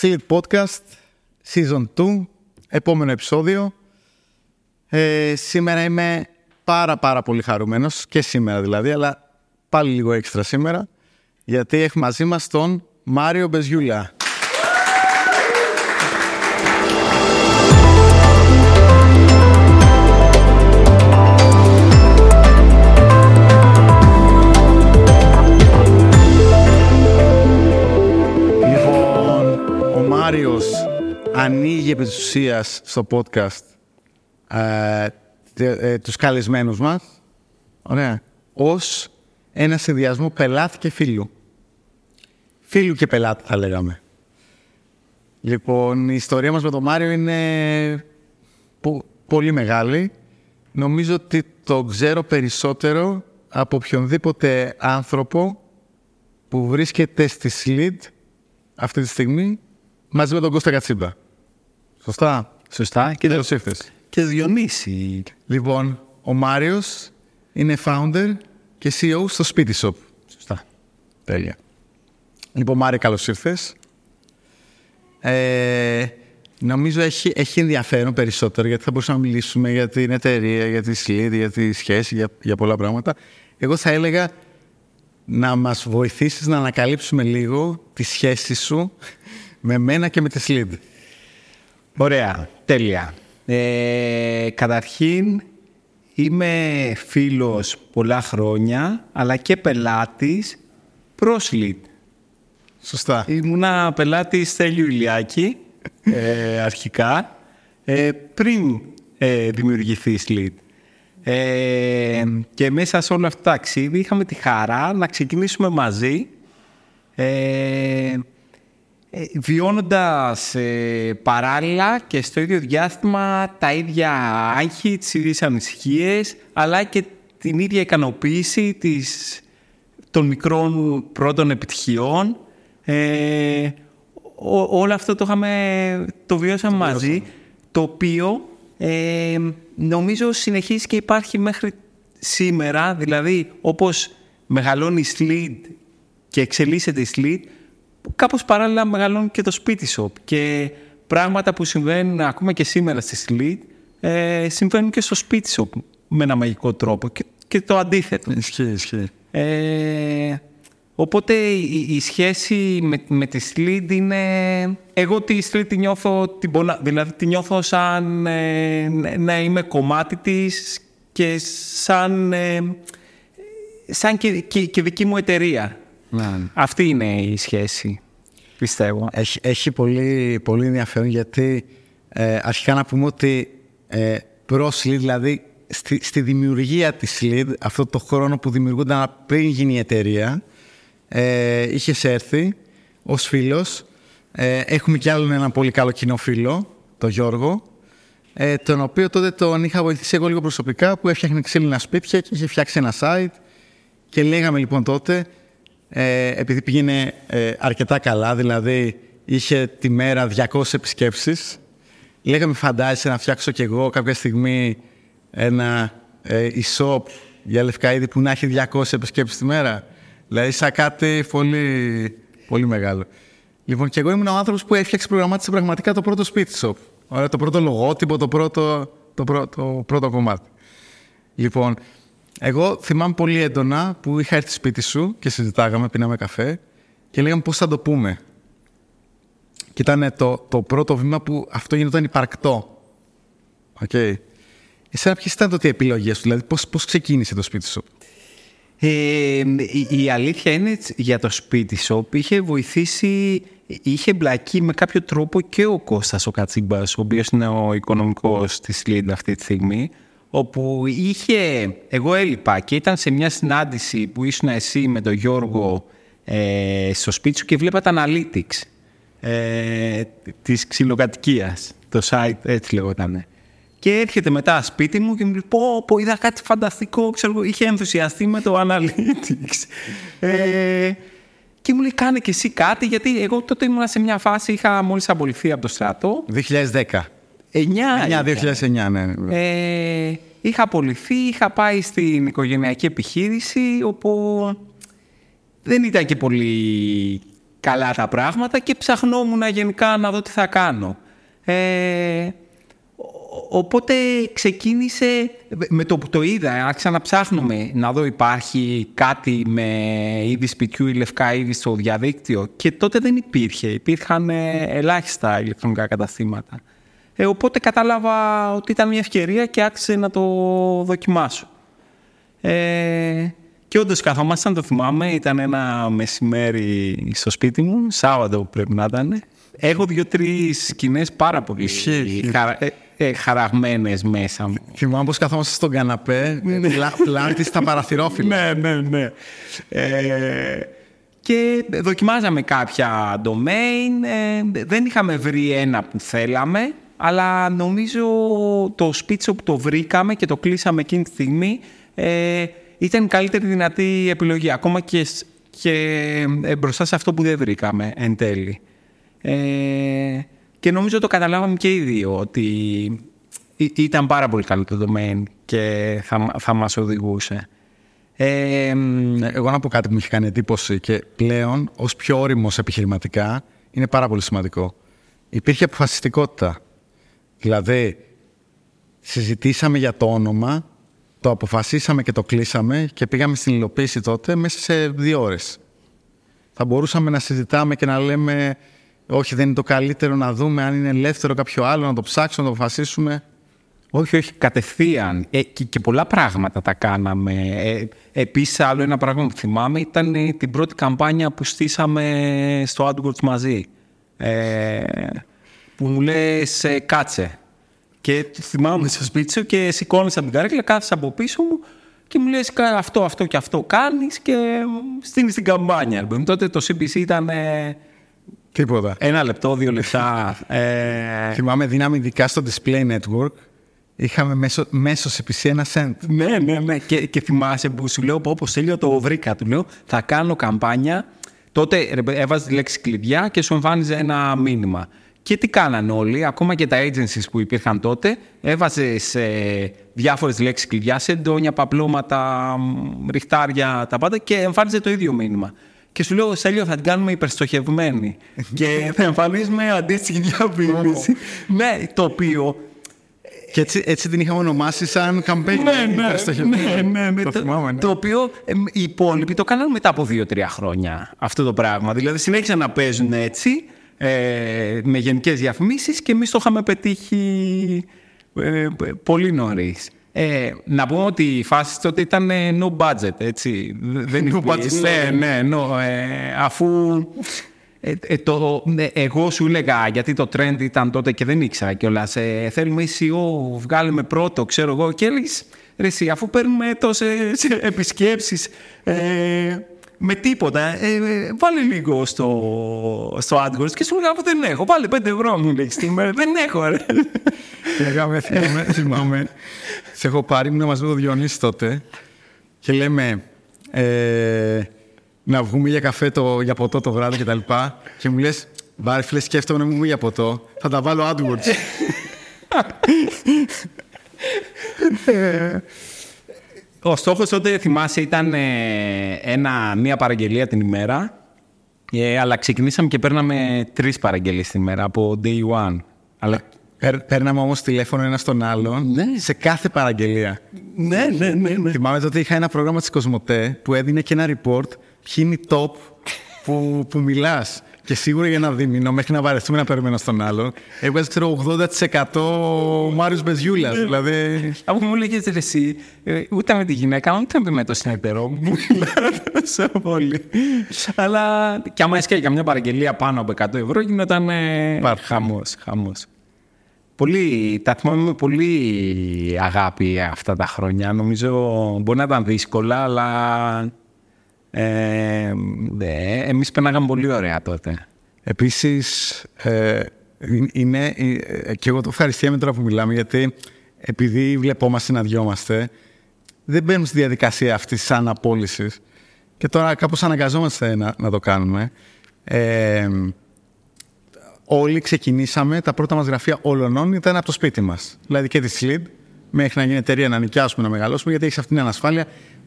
Seed Podcast Season 2, επόμενο επεισόδιο. Ε, σήμερα είμαι πάρα πάρα πολύ χαρούμενος και σήμερα δηλαδή, αλλά πάλι λίγο έξτρα σήμερα, γιατί έχουμε μαζί μας τον Μάριο Μπεζιούλα. Ανοίγει επί της ουσίας στο podcast ε, τε- ε, τους καλεσμένους μας, ωραία, ως ένα συνδυασμό πελάτη και φίλου. Φίλου και πελάτη θα λέγαμε. Λοιπόν, η ιστορία μας με τον Μάριο είναι πο- πολύ μεγάλη. Νομίζω ότι το ξέρω περισσότερο από οποιονδήποτε άνθρωπο που βρίσκεται στη SLID αυτή τη στιγμή μαζί με τον Κώστα Κατσίμπα. Σωστά; Σωστά. Και, Καλώς ήρθες. και Διονύση. Λοιπόν, ο Μάριος είναι founder και CEO στο Σπίτι Shop. Σωστά. Τέλεια. Λοιπόν, Μάρη, καλώς ήρθες. Ε, νομίζω έχει, έχει ενδιαφέρον περισσότερο γιατί θα μπορούσαμε να μιλήσουμε για την εταιρεία, για τη SLID, για τη σχέση, για, για πολλά πράγματα. Εγώ θα έλεγα να μας βοηθήσεις να ανακαλύψουμε λίγο τη σχέση σου με μένα και με τη SLID. Ωραία. Τέλεια. Ε, καταρχήν, είμαι φίλος πολλά χρόνια, αλλά και πελάτης πρόσλητ. Σωστά. Ήμουνα πελάτης Στέλιου Ηλιάκη, ε, αρχικά, ε, πριν ε, δημιουργηθεί Slit. Ε, και μέσα σε όλο αυτό το ταξίδι είχαμε τη χαρά να ξεκινήσουμε μαζί, ε, ε, βιώνοντας ε, παράλληλα και στο ίδιο διάστημα τα ίδια άγχη, τις ίδιες ανησυχίες, αλλά και την ίδια ικανοποίηση της, των μικρών πρώτων επιτυχιών. Ε, ό- όλο αυτό το, είχαμε, το βιώσαμε μαζί, το οποίο ε, νομίζω συνεχίζει και υπάρχει μέχρι σήμερα, δηλαδή όπως μεγαλώνει η Slit και εξελίσσεται η Slit, κάπως παράλληλα μεγαλώνει και το σπίτι shop και πράγματα που συμβαίνουν ακόμα και σήμερα στη Slit ε, συμβαίνουν και στο σπίτι shop με ένα μαγικό τρόπο και, και το αντίθετο. Ισχύει, ισχύει. Ε, οπότε η, η σχέση με, με τη Slit είναι... Εγώ τη Slit τη νιώθω, την πονά, δηλαδή τη νιώθω σαν ε, να είμαι κομμάτι της και σαν, ε, σαν και, και, και δική μου εταιρεία. Ναι. Αυτή είναι η σχέση, πιστεύω. Έχει, έχει πολύ, πολύ ενδιαφέρον γιατί ε, αρχικά να πούμε ότι ε, προ Slid, δηλαδή στη, στη δημιουργία της Slid, αυτό το χρόνο που δημιουργούνταν πριν γίνει η εταιρεία, ε, είχες έρθει ως φίλος. Ε, έχουμε κι άλλον ένα πολύ καλό κοινό φίλο, τον Γιώργο, ε, τον οποίο τότε τον είχα βοηθήσει εγώ λίγο προσωπικά που έφτιαχνε ξύλινα σπίτια και είχε φτιάξει ένα site και λέγαμε λοιπόν τότε, ε, επειδή πήγαινε ε, αρκετά καλά, δηλαδή είχε τη μέρα 200 επισκέψεις, λέγαμε φαντάζεσαι να φτιάξω κι εγώ κάποια στιγμή ένα ε, e-shop για λευκά είδη που να έχει 200 επισκέψεις τη μέρα. Δηλαδή σαν κάτι πολύ, πολύ μεγάλο. Λοιπόν, και εγώ ήμουν ο άνθρωπος που έφτιαξε προγραμμάτισε πραγματικά το πρώτο σπίτι shop. Ωραία, το πρώτο λογότυπο, το πρώτο, το πρώτο, το πρώτο κομμάτι. Λοιπόν, εγώ θυμάμαι πολύ έντονα που είχα έρθει σπίτι σου και συζητάγαμε, πίναμε καφέ και λέγαμε πώς θα το πούμε. Και ήταν το, το πρώτο βήμα που αυτό γινόταν υπαρκτό. Οκ. Εσένα ποιες ήταν τότε οι επιλογές σου, δηλαδή πώς, πώς ξεκίνησε το Spitishop; Ε, η, η αλήθεια είναι τσι- για το Spitishop είχε βοηθήσει, είχε εμπλακεί με κάποιο τρόπο και ο Κώστας ο Κατσίμπας, ο οποίος είναι ο οικονομικός της Lind αυτή τη στιγμή, όπου είχε, εγώ έλειπα και ήταν σε μια συνάντηση που ήσουν εσύ με τον Γιώργο ε, στο Spitishop και βλέπα τα analytics ε, της ξυλοκατοικίας, το site έτσι λεγότανε. Και έρχεται μετά σπίτι μου και μου λέει πω, πω είδα κάτι φανταστικό, ξέρω, εγώ, είχε ενθουσιαστεί με το Analytics. ε, και μου λέει κάνε και εσύ κάτι, γιατί εγώ τότε ήμουν σε μια φάση, είχα μόλις απολυθεί από το στρατό. 2010. 9, 9, 2009, ναι. ναι. ε, είχα απολυθεί, είχα πάει στην οικογενειακή επιχείρηση, όπου δεν ήταν και πολύ καλά τα πράγματα και ψαχνόμουν γενικά να δω τι θα κάνω. Ε, οπότε ξεκίνησε, με το που το είδα, άρχισα να ψάχνουμε να δω υπάρχει κάτι με είδης σπιτιού ή λευκά είδη στο διαδίκτυο και τότε δεν υπήρχε, υπήρχαν ε, ελάχιστα ηλεκτρονικά καταστήματα. Ε, οπότε κατάλαβα ότι ήταν μια ευκαιρία και άρχισε να το δοκιμάσω. Ε, και όντως καθόμασταν, το θυμάμαι, ήταν ένα μεσημέρι στο σπίτι μου, Σάββατο πρέπει να ήταν. Έχω δύο-τρεις σκηνές πάρα πολύ χαρα... ε, ε, χαραγμένες μέσα μου. Θυμάμαι πως καθόμαστε στον καναπέ, ναι, ναι. πλάτη στα παραθυρόφυλλα. ναι, ναι, ναι. Ε, και δοκιμάζαμε κάποια domain. Ε, δεν είχαμε βρει ένα που θέλαμε, αλλά νομίζω το σπίτι που το βρήκαμε και το κλείσαμε εκείνη τη στιγμή ε, ήταν η καλύτερη δυνατή επιλογή, ακόμα και, και ε, μπροστά σε αυτό που δεν βρήκαμε εν τέλει. Ε, και νομίζω το καταλάβαμε και οι δύο, ότι ήταν πάρα πολύ καλό το domain και θα, θα μας οδηγούσε. Ε, εγώ να πω κάτι που μου έχει κάνει εντύπωση και πλέον ως πιο όριμος επιχειρηματικά είναι πάρα πολύ σημαντικό. Υπήρχε αποφασιστικότητα. Δηλαδή, συζητήσαμε για το όνομα το αποφασίσαμε και το κλείσαμε και πήγαμε στην υλοποίηση τότε μέσα σε δύο ώρες. Θα μπορούσαμε να συζητάμε και να λέμε όχι δεν είναι το καλύτερο να δούμε αν είναι ελεύθερο κάποιο άλλο, να το ψάξουμε, να το αποφασίσουμε. Όχι, όχι, κατευθείαν. Ε, και, πολλά πράγματα τα κάναμε. Ε, επίσης, άλλο ένα πράγμα που θυμάμαι ήταν την πρώτη καμπάνια που στήσαμε στο AdWords μαζί. Ε, που μου λες, ε, κάτσε, και θυμάμαι στο σπίτι σου και σηκώνεις από την καρέκλα, κάθεσαι από πίσω μου και μου λες αυτό, αυτό και αυτό κάνεις και στείνεις την καμπάνια. Τότε το CPC ήταν... Ε, Τίποτα. Ένα λεπτό, δύο λεπτά. ε... Θυμάμαι δύναμη ειδικά στο Display Network. Είχαμε μέσω, μέσω CPC ένα cent. Ναι, ναι, ναι. Και, και θυμάσαι που σου λέω, όπως τέλειο το βρήκα. Του λέω, θα κάνω καμπάνια. Τότε έβαζε τη λέξη κλειδιά και σου εμφάνιζε ένα μήνυμα. Και τι κάνανε όλοι, ακόμα και τα agencies που υπήρχαν τότε, έβαζε σε διάφορες λέξεις κλειδιά, σε εντόνια, παπλώματα, ριχτάρια, τα πάντα και εμφάνιζε το ίδιο μήνυμα. Και σου λέω, Σέλιο, θα την κάνουμε υπερστοχευμένη. και θα εμφανίζουμε αντίστοιχη διαφήμιση. ναι, το οποίο και έτσι, έτσι την είχαμε ονομάσει σαν campaign. Ναι, ναι, ναι, ναι, το, θυμάμαι, ναι. το οποίο ε, οι υπόλοιποι το κάνανε μετά από δύο-τρία χρόνια αυτό το πράγμα. Δηλαδή συνέχισαν να παίζουν έτσι ε, με γενικές διαφημίσεις και εμείς το είχαμε πετύχει ε, πολύ νωρίς. Ε, να πούμε ότι η φάση τότε ήταν ε, no budget, έτσι. Δεν no budget. Ναι, ναι, no, ε, αφού ε, ε, το, ναι, εγώ σου έλεγα, γιατί το trend ήταν τότε και δεν ήξερα κιόλας. Ε, θέλουμε SEO, βγάλουμε πρώτο, ξέρω εγώ. Και έλεγε, εσύ, αφού παίρνουμε τόσες επισκέψεις, ε, με τίποτα. Ε, ε, βάλε λίγο στο, στο AdWords και σου λέγα αφού δεν έχω. Βάλε 5 ευρώ μου λέει σήμερα. δεν έχω, ρε. Λέγαμε, θυμάμαι, θυμάμαι. Σε έχω πάρει, ήμουν μαζί με τον Διονύση τότε και λέμε ε, να βγούμε για καφέ, το, για ποτό το βράδυ και τα λοιπά. Και μου λες, Μπάρε φίλε, σκέφτομαι να βγούμε για ποτό. Θα τα βάλω AdWords. Ο στόχος τότε, θυμάσαι, ήταν ε, ένα, μία παραγγελία την ημέρα. Ε, αλλά ξεκινήσαμε και παίρναμε τρεις παραγγελίες την ημέρα από day one. Αλλά... Παίρναμε όμως τηλέφωνο ένα στον άλλον ναι. σε κάθε παραγγελία. Ναι, ναι, ναι, ναι. Θυμάμαι τότε είχα ένα πρόγραμμα της Κοσμοτέ που έδινε και ένα report ποιοι είναι οι top που, που μιλάς. Και σίγουρα για ένα δίμηνο, μέχρι να βαρεθούμε να περιμένω στον άλλο, έβγαζε ξέρω 80% ο Μάριος Μπεζιούλας. Ναι. δηλαδή. Από μου λέγε εσύ, ε, ούτε με τη γυναίκα, ούτε με το συνεταιρό μου. Τόσο πολύ. Αλλά και άμα έσκαγε καμιά παραγγελία πάνω από 100 ευρώ, γινόταν χαμός. Χαμός. Πολύ, τα θυμάμαι με πολύ αγάπη αυτά τα χρόνια. Νομίζω μπορεί να ήταν δύσκολα, αλλά ε, ναι, εμείς περνάγαμε πολύ ωραία τότε. Επίσης, ε, είναι, ε, και εγώ το ευχαριστιέμαι τώρα που μιλάμε, γιατί επειδή βλεπόμαστε να διόμαστε, δεν μπαίνουμε στη διαδικασία αυτή της αναπόλυσης. Και τώρα κάπως αναγκαζόμαστε να, να το κάνουμε. Ε, όλοι ξεκινήσαμε, τα πρώτα μας γραφεία όλων ήταν από το σπίτι μας. Δηλαδή και τη SLID, μέχρι να γίνει εταιρεία να νοικιάσουμε, να μεγαλώσουμε, γιατί έχεις αυτήν την ανασφάλεια.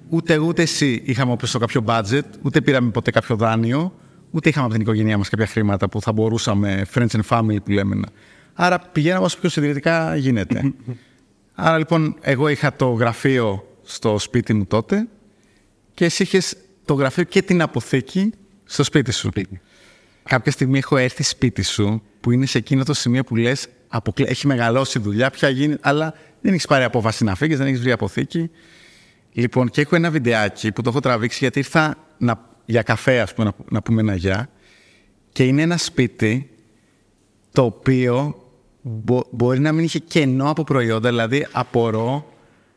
Ούτε ούτε εσύ είχαμε όπως κάποιο budget, ούτε πήραμε ποτέ κάποιο δάνειο, ούτε είχαμε από την οικογένειά μας κάποια χρήματα που θα μπορούσαμε, friends and family που λέμε. Άρα πηγαίναμε όσο πιο συντηρητικά γίνεται. Άρα λοιπόν, εγώ είχα το γραφείο στο σπίτι μου τότε και εσύ είχες το γραφείο και την αποθήκη στο σπίτι σου. Σπίτι. Κάποια στιγμή έχω έρθει σπίτι σου που είναι σε εκείνο το σημείο που λε: Έχει μεγαλώσει η δουλειά, πια γίνει, αλλά δεν έχεις πάρει απόφαση να φύγεις, δεν έχεις βρει αποθήκη. Λοιπόν, και έχω ένα βιντεάκι που το έχω τραβήξει γιατί ήρθα να, για καφέ, ας πούμε, να, να πούμε ένα γεια. Και είναι ένα σπίτι το οποίο μπορεί να μην είχε κενό από προϊόντα, δηλαδή απορώ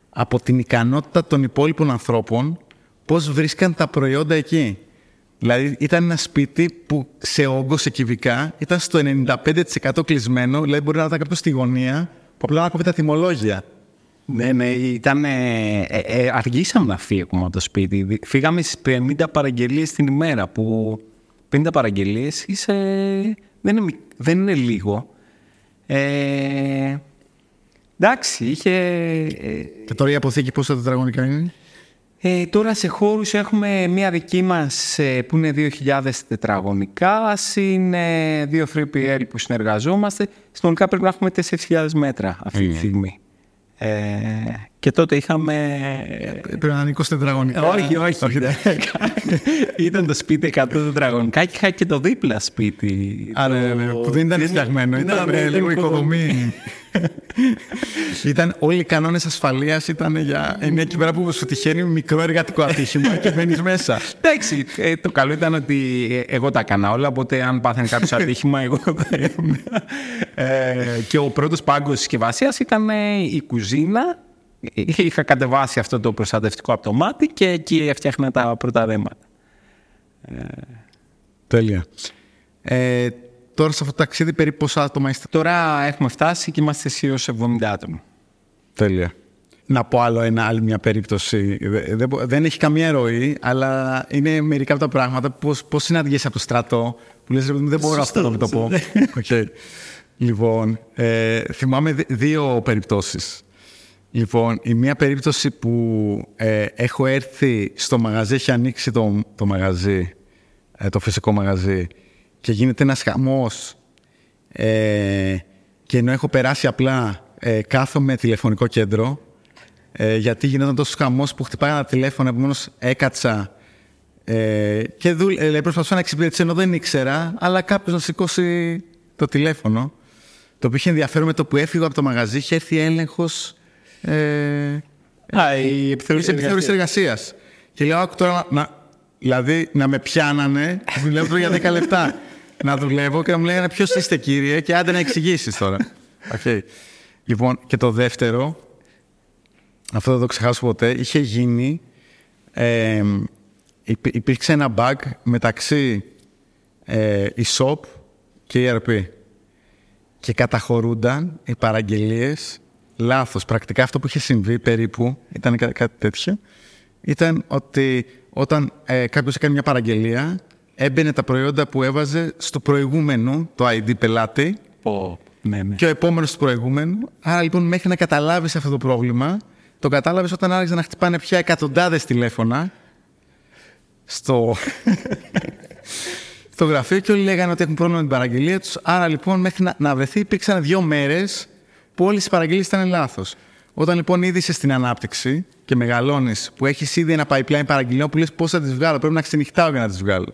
από την ικανότητα των υπόλοιπων ανθρώπων πώς βρίσκαν τα προϊόντα εκεί. Δηλαδή ήταν ένα σπίτι που σε όγκο, σε κυβικά, ήταν στο 95% κλεισμένο, δηλαδή μπορεί να ήταν κάποιος στη γωνία που απλά να κόβει τα τιμολόγια. Ναι, ναι, ήταν. Ε, ε, αργήσαμε να φύγουμε από το σπίτι. Φύγαμε στις 50 παραγγελίες την ημέρα. Που 50 παραγγελίες είσαι. Δεν είναι, δεν είναι λίγο. Ε, εντάξει, είχε. Ε, και τώρα η αποθήκη πόσα τετραγωνικά είναι; Ε, τώρα σε χώρους έχουμε μία δική μας ε, που είναι 2.000 τετραγωνικά, συν ε, δύο 3PL που συνεργαζόμαστε. Συνολικά πρέπει να έχουμε 4.000 μέτρα αυτή τη στιγμή. Ε, και τότε είχαμε... Πρέπει να είναι 20 τετραγωνικά. Όχι, όχι. όχι. ήταν το σπίτι 100 τετραγωνικά και είχα και το δίπλα σπίτι. Άρα, το... που δεν ήταν φτιαγμένο, ήταν λίγο οικοδομή. ήταν όλοι οι κανόνες ασφαλείας ήταν για. Είναι εκεί πέρα που σου τυχαίνει μικρό εργατικό ατύχημα και μπαίνεις μέσα. Εντάξει. Ε, το καλό ήταν ότι εγώ τα έκανα όλα. Οπότε αν πάθαινε κάποιος ατύχημα, εγώ θα ε, Και ο πρώτος πάγκος συσκευασίας ήταν η κουζίνα. Είχα κατεβάσει αυτό το προστατευτικό από το μάτι και εκεί έφτιαχνα τα πρώτα δέματα. Τέλεια. Ε, Τώρα σε αυτό το ταξίδι περίπου πόσα άτομα είστε; Τώρα έχουμε φτάσει και είμαστε εσύ 70 άτομα. Τέλεια. Να πω άλλο ένα, άλλη μια περίπτωση. Δεν, δεν έχει καμία ροή, αλλά είναι μερικά από τα πράγματα. Πώς, πώς συναντιέσαι από το στρατό, που λες δεν μπορώ αυτό να το πω. okay. Λοιπόν, ε, θυμάμαι δύο περιπτώσεις. Λοιπόν, η μία περίπτωση που ε, έχω έρθει στο μαγαζί, έχει ανοίξει το, το μαγαζί, ε, το φυσικό μαγαζί και γίνεται ένας χαμός. Ε, και ενώ έχω περάσει απλά ε, κάθομαι τηλεφωνικό κέντρο ε, γιατί γινόταν τόσο χαμός που χτυπάει ένα τηλέφωνο επομένως έκατσα ε, και δου, ε, προσπαθούσα να εξυπηρετήσω ενώ δεν ήξερα αλλά κάποιος να σηκώσει το τηλέφωνο. Το οποίο είχε ενδιαφέρον με το που έφυγα από το μαγαζί είχε έρθει έλεγχος ε, Α, η επιθεώρηση εργασίας. Και λέω, τώρα να, δηλαδή να με πιάνανε, δουλεύω για 10 λεπτά να δουλεύω και να μου λέγανε ποιος είστε κύριε; Και άντε να εξηγήσεις τώρα. Okay. Λοιπόν, και το δεύτερο, αυτό δεν το ξεχάσω ποτέ, είχε γίνει, ε, υπήρξε ένα bug μεταξύ ε, e-shop και ERP και καταχωρούνταν οι παραγγελίες λάθος. Πρακτικά αυτό που είχε συμβεί περίπου, ήταν κάτι τέτοιο, ήταν ότι όταν ε, κάποιος έκανε μια παραγγελία, έμπαινε τα προϊόντα που έβαζε στο προηγούμενο, το ID πελάτη, oh, ναι, ναι. και ο επόμενος του προηγούμενου. Άρα λοιπόν μέχρι να καταλάβεις αυτό το πρόβλημα, το κατάλαβες όταν άρχισε να χτυπάνε πια εκατοντάδες τηλέφωνα στο, στο γραφείο και όλοι λέγανε ότι έχουν πρόβλημα με την παραγγελία τους. Άρα λοιπόν μέχρι να, να βρεθεί υπήρξαν δύο μέρες που όλες οι παραγγελίες ήταν λάθος. Όταν λοιπόν ήδη είσαι στην ανάπτυξη και μεγαλώνεις, που έχεις ήδη ένα pipeline παραγγελιών που λες πώς θα τις βγάλω, πρέπει να ξενυχτάω για να τις βγάλω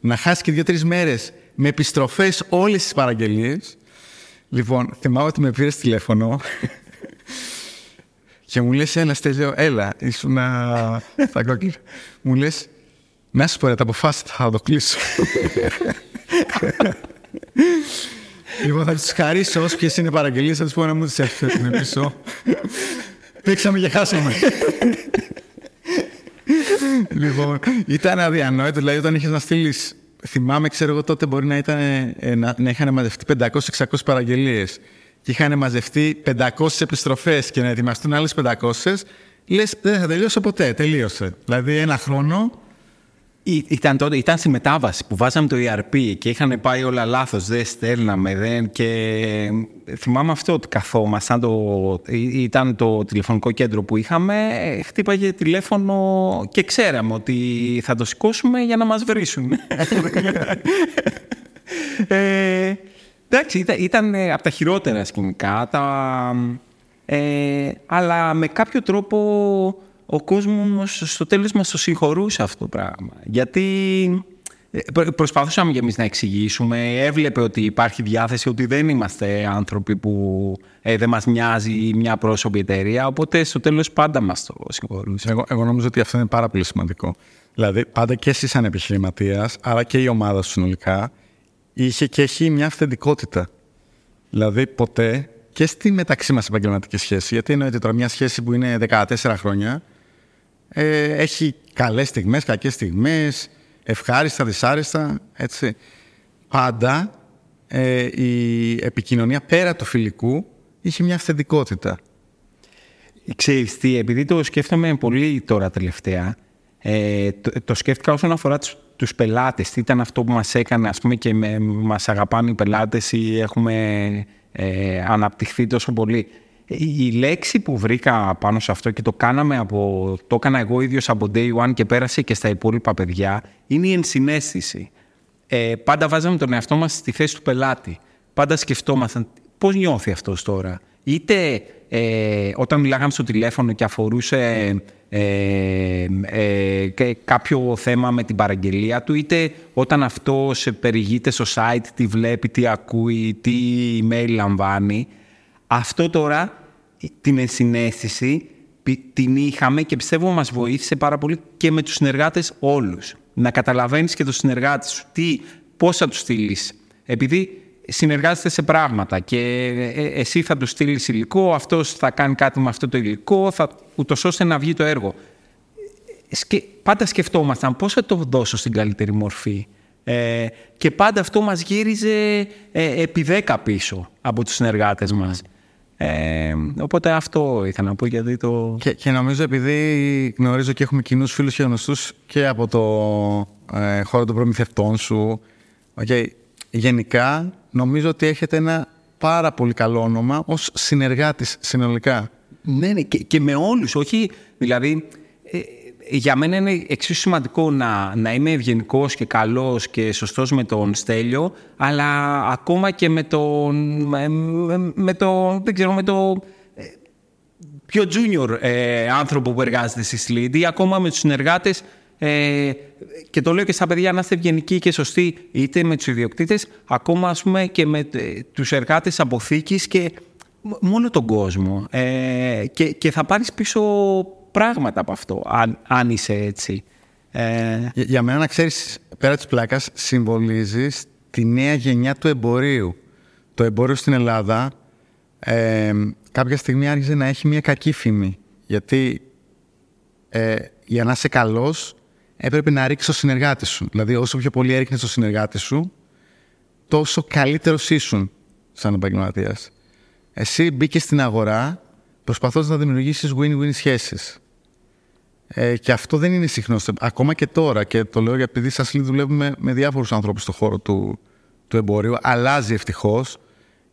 να χάσει και δύο-τρεις μέρες με επιστροφές όλες τις παραγγελίες. Λοιπόν, θυμάμαι ότι με πήρες τηλέφωνο και μου λες: Έλα, Στέλιο, έλα, ήσουν στα κόκκινα. μου λες: Να σου πω, τα αποφάσισα, θα το κλείσω. λοιπόν, θα του χαρίσω όποιε είναι παραγγελίες, θα του πω να μου τις έφυγε πίσω. Πήξαμε και χάσαμε λοιπόν, ήταν αδιανόητο. Δηλαδή, όταν είχες να στείλεις. Θυμάμαι, ξέρω εγώ τότε μπορεί να, ήταν, ε, να, να είχαν μαζευτεί 500-600 παραγγελίες και είχαν μαζευτεί 500 επιστροφές και να ετοιμαστούν άλλες 500. Λες, δεν θα τελειώσω ποτέ. Τελείωσε. Δηλαδή, ένα χρόνο Ήταν, τότε, ήταν στη μετάβαση που βάζαμε το ERP και είχαν πάει όλα λάθος, δεν στέλναμε, δεν και θυμάμαι αυτό ότι καθόμασταν, το, ήταν το τηλεφωνικό κέντρο που είχαμε, χτύπαγε τηλέφωνο και ξέραμε ότι θα το σηκώσουμε για να μας βρίσουν. ε, εντάξει, ήταν, ήταν από τα χειρότερα σκηνικά, τα, ε, αλλά με κάποιο τρόπο ο κόσμος στο τέλος μας το συγχωρούσε αυτό το πράγμα. Γιατί ε, προσπαθούσαμε και εμείς να εξηγήσουμε, έβλεπε ότι υπάρχει διάθεση, ότι δεν είμαστε άνθρωποι που ε, δεν μας μοιάζει μια πρόσωπη εταιρεία, οπότε στο τέλος πάντα μας το συγχωρούσε. Εγώ, εγώ νομίζω ότι αυτό είναι πάρα πολύ σημαντικό. Δηλαδή πάντα και εσύ σαν επιχειρηματίας, αλλά και η ομάδα σου συνολικά, είχε και έχει μια αυθεντικότητα. Δηλαδή ποτέ και στη μεταξύ μας επαγγελματική σχέση, γιατί εννοείται τώρα μια σχέση που είναι 14 χρόνια, ε, έχει καλές στιγμές, κακές στιγμές, ευχάριστα, δυσάρεστα, έτσι. Πάντα ε, η επικοινωνία πέρα του φιλικού είχε μια αυθεντικότητα. Ξέρεις τι, επειδή το σκέφτομαι πολύ τώρα τελευταία, ε, το, το σκέφτηκα όσον αφορά τους, τους πελάτες. Τι ήταν αυτό που μας έκανε, ας πούμε, και με, μας αγαπάνε οι πελάτες ή έχουμε ε, αναπτυχθεί τόσο πολύ. Η λέξη που βρήκα πάνω σε αυτό και το κάναμε από, το έκανα εγώ ίδιος από day one και πέρασε και στα υπόλοιπα παιδιά, είναι η ενσυναίσθηση. Ε, πάντα βάζαμε τον εαυτό μας στη θέση του πελάτη. Πάντα σκεφτόμασταν πώς νιώθει αυτός τώρα. Είτε ε, όταν μιλάγαμε στο τηλέφωνο και αφορούσε ε, ε, κάποιο θέμα με την παραγγελία του, είτε όταν αυτός περιηγείται στο site, τι βλέπει, τι ακούει, τι email λαμβάνει. Αυτό τώρα, την ενσυναίσθηση, την είχαμε και πιστεύω μας βοήθησε πάρα πολύ και με τους συνεργάτες όλους. Να καταλαβαίνεις και τους συνεργάτες σου, τι, πώς θα τους στείλεις. Επειδή συνεργάζεστε σε πράγματα και ε, ε, εσύ θα τους στείλεις υλικό, αυτός θα κάνει κάτι με αυτό το υλικό, θα, ούτως ώστε να βγει το έργο. Σκε, πάντα σκεφτόμασταν πώς θα το δώσω στην καλύτερη μορφή. Ε, και πάντα αυτό μας γύριζε ε, επί δέκα πίσω από τους συνεργάτες μας. Ε, οπότε αυτό ήθελα να πω γιατί το... Και, και νομίζω επειδή γνωρίζω και έχουμε κοινούς φίλους και γνωστούς και από το ε, χώρο των προμηθευτών σου okay, γενικά νομίζω ότι έχετε ένα πάρα πολύ καλό όνομα ως συνεργάτης συνολικά. Ναι, ναι και, και με όλους, όχι δηλαδή... Ε, για μένα είναι εξίσου σημαντικό να, να είμαι ευγενικός και καλός και σωστός με τον Στέλιο, αλλά ακόμα και με τον, με, με το, δεν ξέρω, με το ε, πιο junior ε, άνθρωπο που εργάζεται στη Σλίντ ή ακόμα με τους συνεργάτες ε, και το λέω και στα παιδιά να είστε ευγενικοί και σωστοί είτε με τους ιδιοκτήτες ακόμα ας πούμε και με ε, τους εργάτες αποθήκης και μόνο τον κόσμο. Ε, και, και θα πάρεις πίσω πράγματα από αυτό, αν, αν είσαι έτσι. Ε... Για, για μένα, να ξέρεις, πέρα της πλάκας, συμβολίζεις τη νέα γενιά του εμπορίου. Το εμπόριο στην Ελλάδα ε, κάποια στιγμή άρχισε να έχει μια κακή φήμη. Γιατί ε, για να είσαι καλός έπρεπε να ρίξεις το συνεργάτη σου. Δηλαδή, όσο πιο πολύ έριχνες το συνεργάτη σου, τόσο καλύτερος ήσουν σαν επαγγελματίας. Εσύ μπήκες στην αγορά προσπαθώντας να δημιουργήσεις win-win σχέσεις. Ε, και αυτό δεν είναι συχνό. Ακόμα και τώρα, και το λέω γιατί επειδή σας δουλεύουμε με διάφορους ανθρώπους στον χώρο του, του εμπορίου, αλλάζει ευτυχώς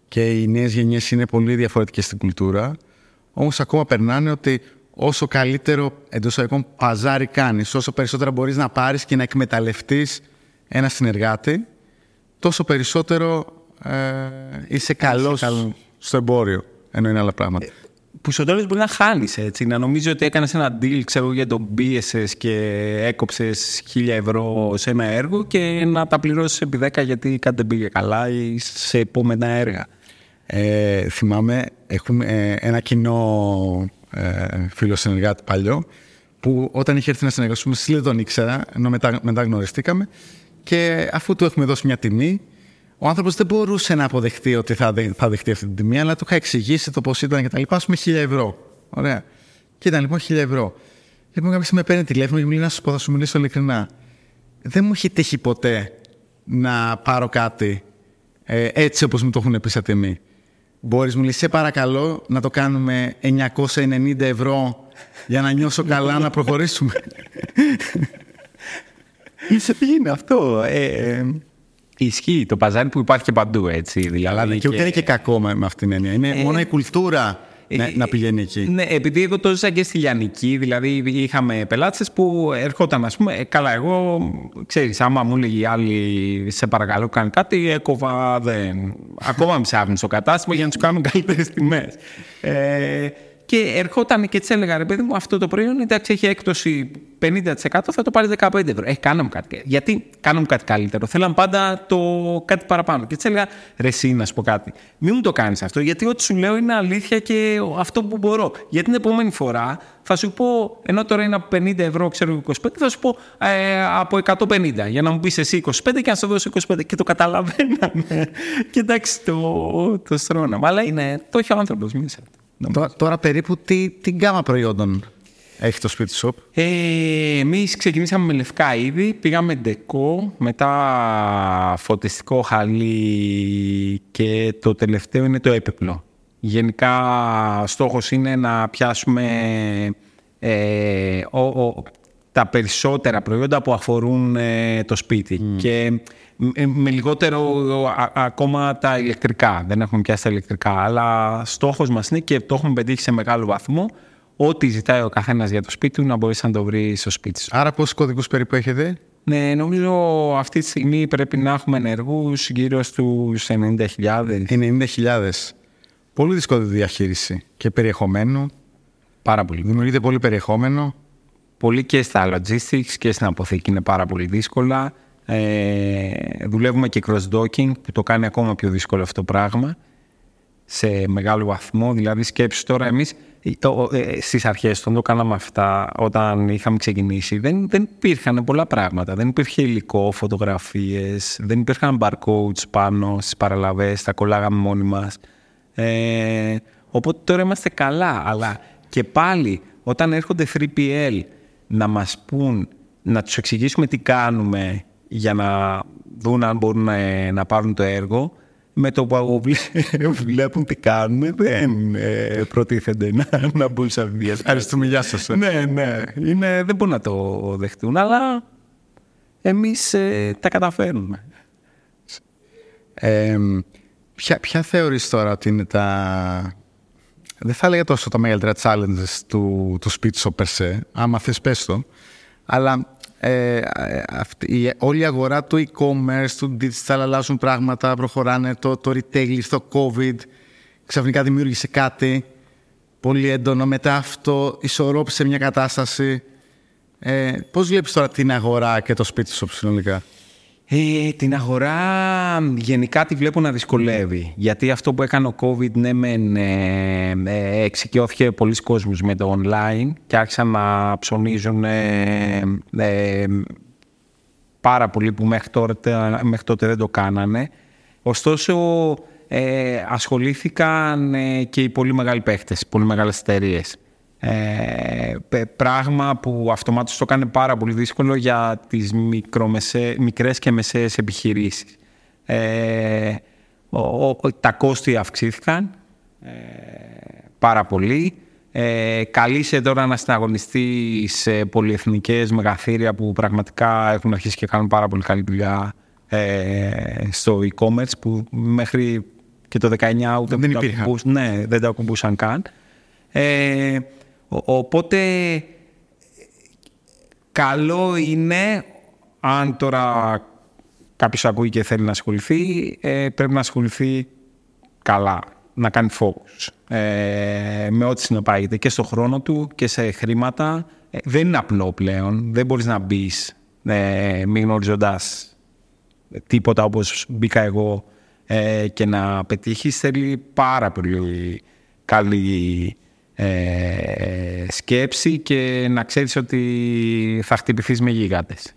και οι νέες γενιές είναι πολύ διαφορετικές στην κουλτούρα. Όμως ακόμα περνάνε ότι όσο καλύτερο εντός εισαγωγικών παζάρι κάνεις, όσο περισσότερα μπορείς να πάρεις και να εκμεταλλευτείς ένα συνεργάτη, τόσο περισσότερο ε, είσαι καλός στο εμπόριο, ενώ είναι άλλα πράγματα. Ε, που στο τέλος μπορεί να χάνεις έτσι. Να νομίζεις ότι έκανες ένα deal, ξέρω για τον πίεσες και έκοψες χίλια ευρώ σε ένα έργο και να τα πληρώσεις επί 10 γιατί κάτι δεν πήγε καλά ή σε επόμενα έργα. Ε, θυμάμαι, έχουμε ε, ένα κοινό ε, φίλο συνεργάτη παλιό που όταν είχε έρθει να συνεργαστούμε, στη τον ήξερα, ενώ μετά, μετά γνωριστήκαμε και αφού του έχουμε δώσει μια τιμή, ο άνθρωπος δεν μπορούσε να αποδεχτεί ότι θα, θα δεχτεί αυτή την τιμή, αλλά του είχα εξηγήσει το πώς ήταν και τα λοιπά. Α πούμε, χίλια ευρώ. Ωραία. Και ήταν λοιπόν χίλια ευρώ. Λοιπόν, κάποια στιγμή με παίρνει τηλέφωνο και μου λέει να σου πω, θα σου μιλήσω ειλικρινά. Δεν μου έχει τύχει ποτέ να πάρω κάτι ε, έτσι όπως μου το έχουν πει σαν τιμή. Μπορείς, μου λέει, σε παρακαλώ να το κάνουμε 990 ευρώ για να νιώσω καλά να προχωρήσουμε. Τι είναι αυτό. Ε, ε, ισχύει το παζάρι που υπάρχει και παντού έτσι. Δηλαδή, και ούτε είναι και κακό με, με αυτήν την έννοια. Είναι Ε, μόνο η κουλτούρα να, ε, να πηγαίνει εκεί. Ναι, επειδή εγώ το ζήσα και στη Λιανική, δηλαδή είχαμε πελάτες που ερχόταν, ας πούμε, ε, καλά, εγώ, ξέρεις, άμα μου έλεγε η άλλη, σε παρακαλώ, κάνει κάτι, έκοβα, δεν... Ακόμα με ψάχνουν στο κατάστημα για να τους κάνουν καλύτερες τιμές. Ε, και ερχόταν και της έλεγα, ρε παιδί μου, αυτό το προϊόν εντάξει, έχει έκπτωση 50%, θα το πάρεις 15 ευρώ. Ε, κάνε μου κάτι. Γιατί κάνε μου κάτι καλύτερο. Θέλαν πάντα το κάτι παραπάνω. Και της έλεγα, ρε, εσύ να σου πω κάτι. Μην μου το κάνεις αυτό, γιατί ό,τι σου λέω είναι αλήθεια και αυτό που μπορώ. Γιατί την επόμενη φορά θα σου πω, ενώ τώρα είναι από 50 ευρώ, ξέρω 25, θα σου πω ε, από 150 για να μου πεις εσύ 25 και να σου δώσω 25. Και το καταλαβαίναμε. και εντάξει, το, το στρώναμε. Αλλά είναι, το έχει ο άνθρωπος μέσα. Τώρα, τώρα περίπου τι, τι γκάμα προϊόντων έχει το σπίτι shop; Ε, Εμείς ξεκινήσαμε με λευκά είδη, πήγαμε ντεκό, μετά φωτιστικό χαλί και το τελευταίο είναι το έπιπλο. Γενικά στόχος είναι να πιάσουμε ε, ο, ο- τα περισσότερα προϊόντα που αφορούν ε, το σπίτι και με, με λιγότερο α- ακόμα τα ηλεκτρικά. Δεν έχουμε πιάσει τα ηλεκτρικά, αλλά στόχος μας είναι και το έχουμε πετύχει σε μεγάλο βαθμό ό,τι ζητάει ο καθένας για το σπίτι του να μπορείς να το βρεις στο σπίτι σου. Άρα πόσους κωδικούς περίπου έχετε; Ναι, νομίζω αυτή τη στιγμή πρέπει να έχουμε ενεργούς γύρω στους 90.000. 90.000. Πολύ δύσκολη διαχείριση και περιεχομένου. Πάρα πολύ. Δημιουργείται πολύ περιεχόμενο. Πολύ και στα logistics και στην αποθήκη είναι πάρα πολύ δύσκολα. Ε, δουλεύουμε και cross-docking που το κάνει ακόμα πιο δύσκολο αυτό το πράγμα σε μεγάλο βαθμό. Δηλαδή σκέψου τώρα εμείς ε, ο- ε, στις αρχές όταν το κάναμε αυτά, όταν είχαμε ξεκινήσει, δεν, δεν υπήρχαν πολλά πράγματα. Δεν υπήρχε υλικό, φωτογραφίες, δεν υπήρχαν barcodes πάνω στις παραλαβές, τα κολλάγαμε μόνοι μας. Ε, οπότε τώρα είμαστε καλά, αλλά και πάλι όταν έρχονται 3PL να μας πούν, να τους εξηγήσουμε τι κάνουμε για να δουν αν μπορούν να, να πάρουν το έργο, με το που βλέ- βλέπουν τι κάνουμε δεν ε, προτίθενται να, να μπουν σε αυτή τη διαδικασία. Ευχαριστούμε, γεια σας. ε. Ναι, ναι. Είναι, δεν μπορούν να το δεχτούν, αλλά εμείς ε, τα καταφέρνουμε. Ε, ποια, ποια θεωρείς τώρα ότι είναι τα... Δεν θα έλεγα τόσο τα μεγαλύτερα challenges του, του speech shop per se, άμα θες πες το, αλλά ε, ε, αυτή, η, όλη η αγορά του e-commerce, του digital αλλάζουν πράγματα, προχωράνε το, το retail στο COVID, ξαφνικά δημιούργησε κάτι πολύ έντονο, μετά αυτό ισορρόπησε μια κατάσταση. Ε, πώς βλέπεις τώρα την αγορά και το σπίτι shop συνολικά; Ε, την αγορά γενικά τη βλέπω να δυσκολεύει. Γιατί αυτό που έκανε ο COVID, ναι, μεν, ε, ε, εξοικειώθηκε πολλοί κόσμος με το online και άρχισαν να ψωνίζουν ε, ε, πάρα πολλοί που μέχρι, τώρα, μέχρι τότε δεν το κάνανε. Ωστόσο, ε, ασχολήθηκαν ε, και οι πολύ μεγάλοι παίχτες, οι πολύ μεγάλες εταιρείες. Ε, πε- πράγμα που αυτομάτως το έκανε πάρα πολύ δύσκολο για τις μικρομεσαί, μικρές και μεσαίες επιχειρήσεις. Ε, ο- ο- τα κόστη αυξήθηκαν ε, πάρα πολύ. Ε, καλείσαι τώρα να συναγωνιστεί σε πολυεθνικές μεγαθύρια που πραγματικά έχουν αρχίσει και κάνουν πάρα πολύ καλή δουλειά ε, στο e-commerce που μέχρι και το 19 ούτε Δεν που το υπήρχαν. ακουμπούς- ναι, δεν το ακουμπούσαν καν. Ε, ο- οπότε καλό είναι αν τώρα κάποιος ακούει και θέλει να ασχοληθεί ε, πρέπει να ασχοληθεί καλά, να κάνει focus ε, με ό,τι συνεπάγεται και στο χρόνο του και σε χρήματα. Ε, δεν είναι απλό πλέον, δεν μπορείς να μπεις ε, μη γνωρίζοντας τίποτα όπως μπήκα εγώ ε, και να πετύχεις θέλει πάρα πολύ καλή ε, σκέψη και να ξέρεις ότι θα χτυπηθείς με γίγαντες.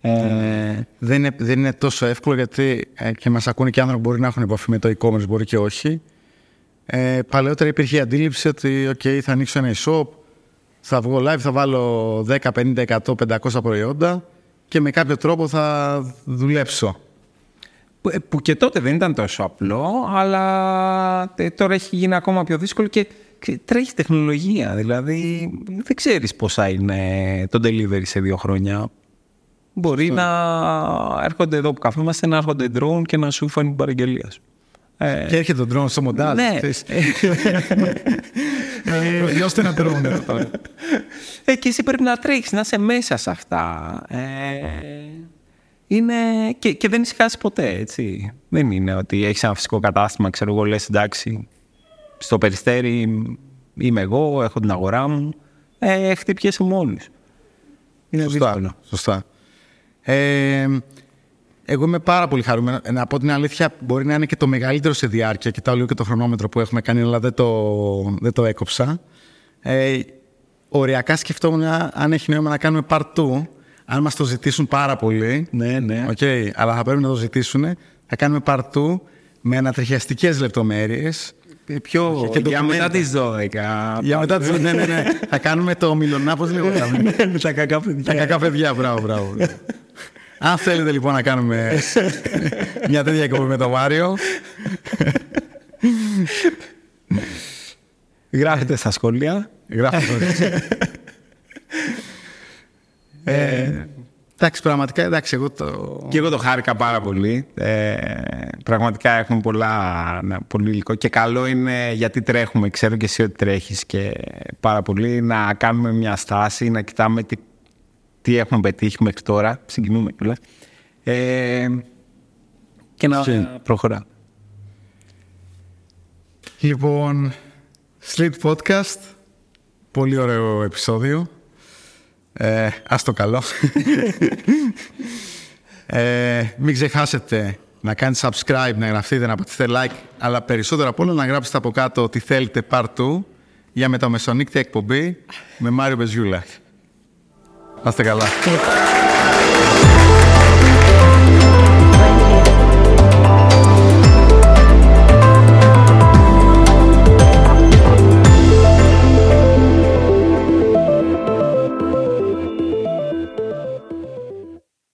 Ε, δεν είναι, δεν είναι τόσο εύκολο γιατί ε, και μας ακούνε και άνθρωποι που μπορεί να έχουν επαφή με το e-commerce, μπορεί και όχι. Ε, παλαιότερα υπήρχε η αντίληψη ότι okay, θα ανοίξω ένα e-shop, θα βγω live, θα βάλω 10, 50, 100, 500 προϊόντα και με κάποιο τρόπο θα δουλέψω. που, ε, που και τότε δεν ήταν τόσο απλό, αλλά ε, τώρα έχει γίνει ακόμα πιο δύσκολο και και τρέχει τεχνολογία. Δηλαδή, δεν ξέρεις πώς θα είναι το delivery σε δύο χρόνια. μπορεί να έρχονται εδώ που καθόμαστε, να έρχονται drone και να σου φέρνουν την παραγγελία σου. Ε, και έρχεται το drone στο μοντάζ. Ναι. Διώστε ένα drone εδώ τώρα. Ε, και εσύ πρέπει να τρέχεις, να είσαι μέσα σε αυτά. Ε, είναι... και, και δεν ησυχάσει ποτέ, έτσι. Δεν είναι ότι έχεις ένα φυσικό κατάστημα, ξέρω εγώ, λες εντάξει, στο περιστέρι είμαι εγώ, έχω την αγορά μου. Ε, χτυπιέσαι μόλις. Είναι Σωστά. δύσκολο. Σωστά. Ε, εγώ είμαι πάρα πολύ χαρούμενος. Να πω την αλήθεια, μπορεί να είναι και το μεγαλύτερο σε διάρκεια. Κοιτάω λίγο και το χρονόμετρο που έχουμε κάνει, αλλά δεν το, δεν το έκοψα. Ε, οριακά σκεφτόμουν αν έχει νόημα να κάνουμε part 2. Αν μας το ζητήσουν πάρα πολύ. Ναι, ναι. Okay, αλλά θα πρέπει να το ζητήσουν. Θα κάνουμε part 2 με ανατριχιαστικές λεπτομέρειες. Πιο και για μετά τι 12. Για μετά τι 12. ναι, ναι, ναι. θα κάνουμε το μιλονά, πώ λίγο. με τα κακά παιδιά. Τα κακά παιδιά, μπράβο, μπράβο. Αν θέλετε λοιπόν να κάνουμε μια τέτοια εκπομπή με τον Μάριο. Γράφετε στα σχόλια. Γράφετε. ε, εντάξει, πραγματικά εντάξει, εγώ το. Και εγώ το χάρηκα πάρα πολύ. Ε, πραγματικά έχουμε πολλά, πολύ υλικό. Και καλό είναι γιατί τρέχουμε. Ξέρω και εσύ ότι τρέχεις και πάρα πολύ να κάνουμε μια στάση, να κοιτάμε τι τι έχουμε πετύχει μέχρι τώρα, συγκινούμε κιόλα. Ε, και να προχωρά. Λοιπόν, Sleep Podcast, πολύ ωραίο επεισόδιο. Ε, ας το καλό. ε, μην ξεχάσετε να κάνετε subscribe, να γραφτείτε, να πατήσετε like, αλλά περισσότερο απ' όλα να γράψετε από κάτω τι θέλετε part 2 για μεταμεσονύκτη εκπομπή με Μάριο Μπεζιούλα. Να είστε καλά.